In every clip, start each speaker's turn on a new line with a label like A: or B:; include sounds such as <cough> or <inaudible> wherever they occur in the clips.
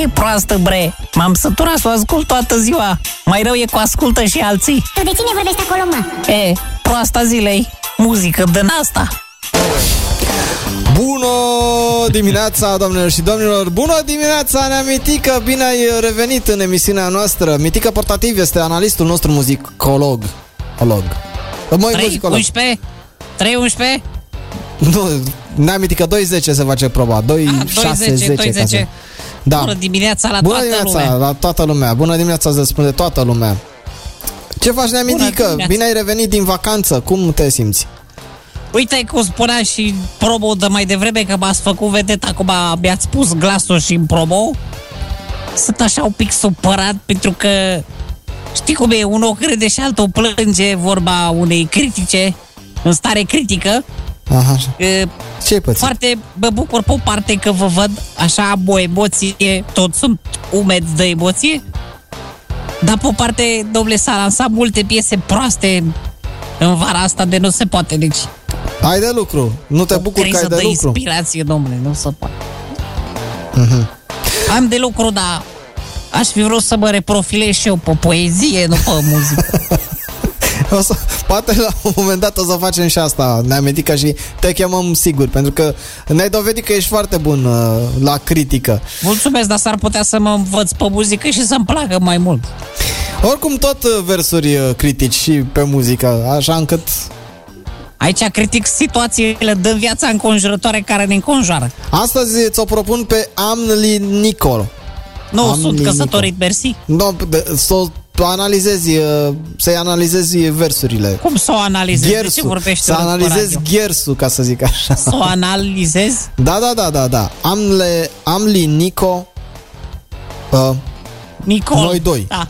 A: E proastă, bre. M-am săturat să o ascult toată ziua. Mai rău e cu ascultă și alții.
B: Tu de cine vorbești acolo, mă?
A: E, proasta zilei. Muzică din asta.
C: Bună dimineața, doamnelor și domnilor! Bună dimineața, Nea Mitică! Bine ai revenit în emisiunea noastră. Mitică Portativ este analistul nostru muzicolog. Olog. Măi,
A: 3,
C: muzicolog.
A: 11? 3, 11?
C: Nu, Nea Mitică 2.10 se face proba. 2,
A: Ah,
C: 6,
A: 2.10,
C: 10.
A: 2.10.
C: ca să- Da.
A: Bună dimineața la
C: Bună
A: toată
C: dimineața
A: lumea.
C: la toată lumea. Bună dimineața, îți răspunde toată lumea. Ce faci, Nea
A: Bună
C: Mitică?
A: dimineața.
C: Bine ai revenit din vacanță. Cum te simți?
A: Uite cum spunea și promo de mai devreme că m-ați făcut vedet, acum mi-ați pus glasul și în promo. Sunt așa un pic supărat pentru că știi cum e, unul crede și altul plânge vorba unei critice în stare critică.
C: Aha.
A: E,
C: Ce-ai pățit?
A: Foarte mă bucur pe o parte că vă văd așa am o emoție, toți sunt umedi de emoție. Dar pe o parte, domnule, s-a lansat multe piese proaste în vara asta de nu se poate, deci
C: Ai de lucru. Nu te
A: o
C: bucur că
A: criză
C: ai de
A: de
C: lucru.
A: inspirație, domnule, nu se poate.
C: Mhm.
A: Am de lucru, dar aș fi vrut să mă reprofilez și eu pe poezie, nu pe muzică. <laughs> <laughs>
C: O să, poate la un moment dat o să facem și asta, Neametică, și te chemăm sigur, pentru că ne-ai dovedit că ești foarte bun uh, la critică.
A: Mulțumesc, dar s-ar putea să mă învăț pe muzică și să-mi placă mai mult.
C: Oricum tot uh, versuri uh, critici și pe muzică, așa încât...
A: Aici critic situațiile din viața înconjurătoare care ne înconjoară.
C: Astăzi ți-o propun pe Amli Nicol.
A: Nu
C: Am
A: sunt
C: nimic.
A: căsătorit, mersi.
C: No, de, să o analizezi, uh, să-i analizezi versurile.
A: Cum să o analizez? De ce
C: Ghersu.
A: vorbești
C: Să
A: urât pe
C: analizezi
A: radio?
C: ghersu, ca să zic așa.
A: Să o analizez?
C: Da, da, da, da, da. Amle, Amli Nico uh,
A: Nicol.
C: Noi doi.
A: Da.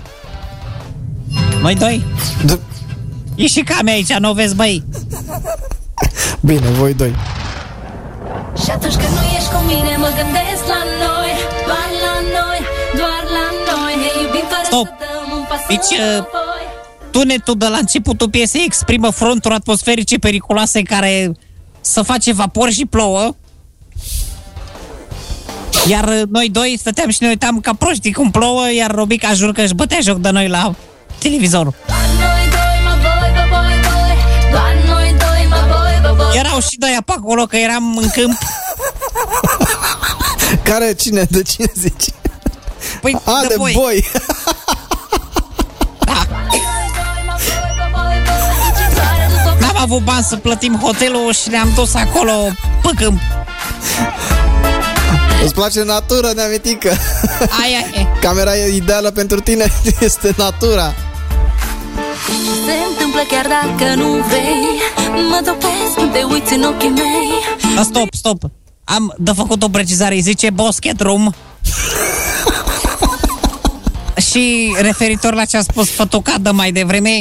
A: Noi doi?
C: d-
A: E și cam aici, nu o vezi, băi?
C: Bine, voi doi.
D: Și atunci când nu ești cu mine Mă gândesc la noi Doar la noi Doar la noi Ne iubim fără
A: Stop.
D: să dăm un pas
A: Deci, uh,
D: înapoi
A: Tunetul de la începutul piesei exprimă fronturi atmosferice periculoase care să face vapor și plouă. Iar uh, noi doi stăteam și ne uitam ca proștii cum plouă, iar Robica jur că își bătea joc de noi la televizor.
D: Doar noi doi Mă voi, bă, voi, voi Doar noi doi Mă voi, bă, voi
A: Erau și doi pe acolo că eram în câmp.
C: Care, cine, de cine zici?
A: Păi,
C: A, de
A: voi.
C: boi.
A: Da. N-am avut bani să plătim hotelul și ne-am dus acolo pe câmp.
C: Îți place natura, neamitică.
A: Aia e.
C: Camera e ideală pentru tine <laughs> este natura.
D: Se întâmplă chiar dacă nu vrei Mă topesc când te uiți în ochii mei
A: Da, stop, stop. Am de făcut o precizare, îi zice basket room. Și referitor la ce a spus fătucadă mai devreme,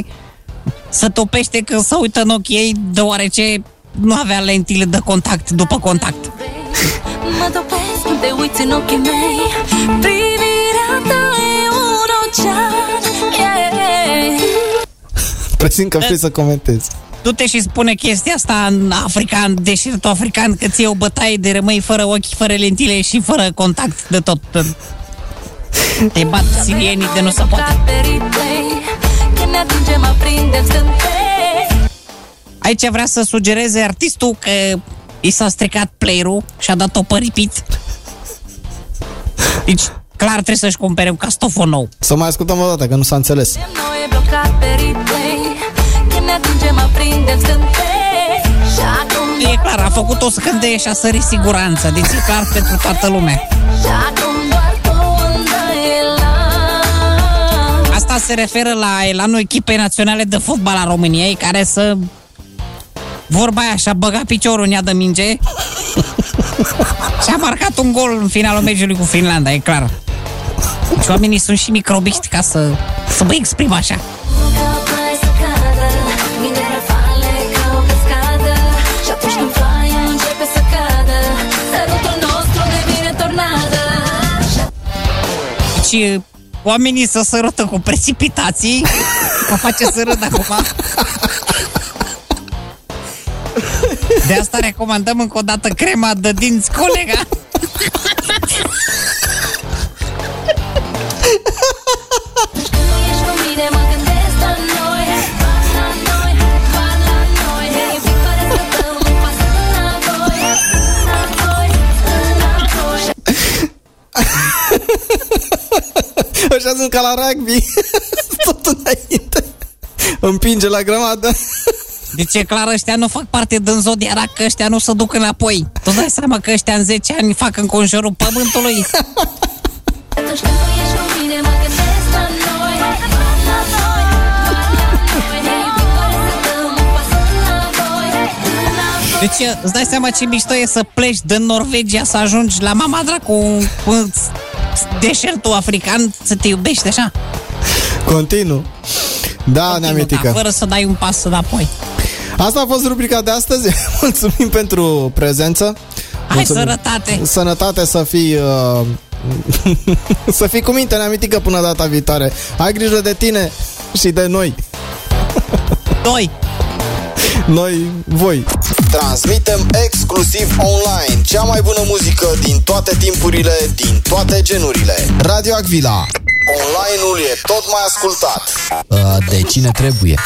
A: să topește când se uită în ochii ei, deoarece nu avea lentile de contact după contact.
D: Mă topesc când te uiți în ochii mei Privirea ta e un ocean yeah.
C: Presimt că vrei să comentezi.
A: Du-te și spune chestia asta în african, deșertul african, că ți o bătaie de rămâi fără ochi, fără lentile și fără contact de tot. Te bat sirienii de nu se poate.
D: Pe replay Când ne atingem, aprindem scântei
A: Aici vrea să sugereze artistul că i s-a stricat player-ul și a dat-o pe repeat. Deci, clar trebuie să-și cumpere un castofon nou.
C: Să mai ascultăm o dată, că nu s-a înțeles.
D: Noi e blocat pe replay Când ne atingem, aprindem scântei Și acum,
A: E clar, a făcut o scânteie și a sărit siguranță. Deci e clar pentru toată lumea. Asta se referă la elanul echipei naționale de fotbal a României, care să vorba aia și-a băgat piciorul în ea de minge și a marcat un gol în finalul meciului cu Finlanda, e clar. Și oamenii sunt și microbiști ca să, să mă exprim așa.
D: Ca plai să cadă Mii de rafale ca o cascadă Și atunci când ploaia începe să cadă Sărutul nostru devine tornadă Și
A: Deci oamenii să sărută cu precipitații, mă face să râd acum. De asta recomandăm încă o dată crema de dinți, colega.
C: Așa sunt ca la rugby. <laughs> Tot înainte. Împinge la grămadă.
A: De ce clar ăștia nu fac parte din zodia că ăștia nu se duc înapoi? Tu dai seama că ăștia în 10 ani fac înconjurul pământului?
D: Atunci când tu ești cu mine mă gândesc la noi La noi, la noi Fiecare să dăm un pas înapoi Înapoi
A: Deci îți dai seama ce mișto e să pleci din Norvegia să ajungi la mama dracu în deșertul african să te iubești așa?
C: Continuu. Da, neamitică.
A: Da, fără să dai un pas înapoi.
C: Asta a fost rubrica de astăzi. <laughs> Mulțumim pentru prezență.
A: Hai
C: Mulțumim.
A: sănătate!
C: Sănătate să fii uh, <laughs> Să fii cu minte, neamitică până data viitoare Ai grijă de tine și de noi <laughs>
A: Doi!
C: Noi, voi. Transmitem exclusiv online Cea mai bună muzică din toate timpurile Din toate genurile. Radio Agvila. Online-ul e tot mai ascultat.
E: Uh, de cine trebuie?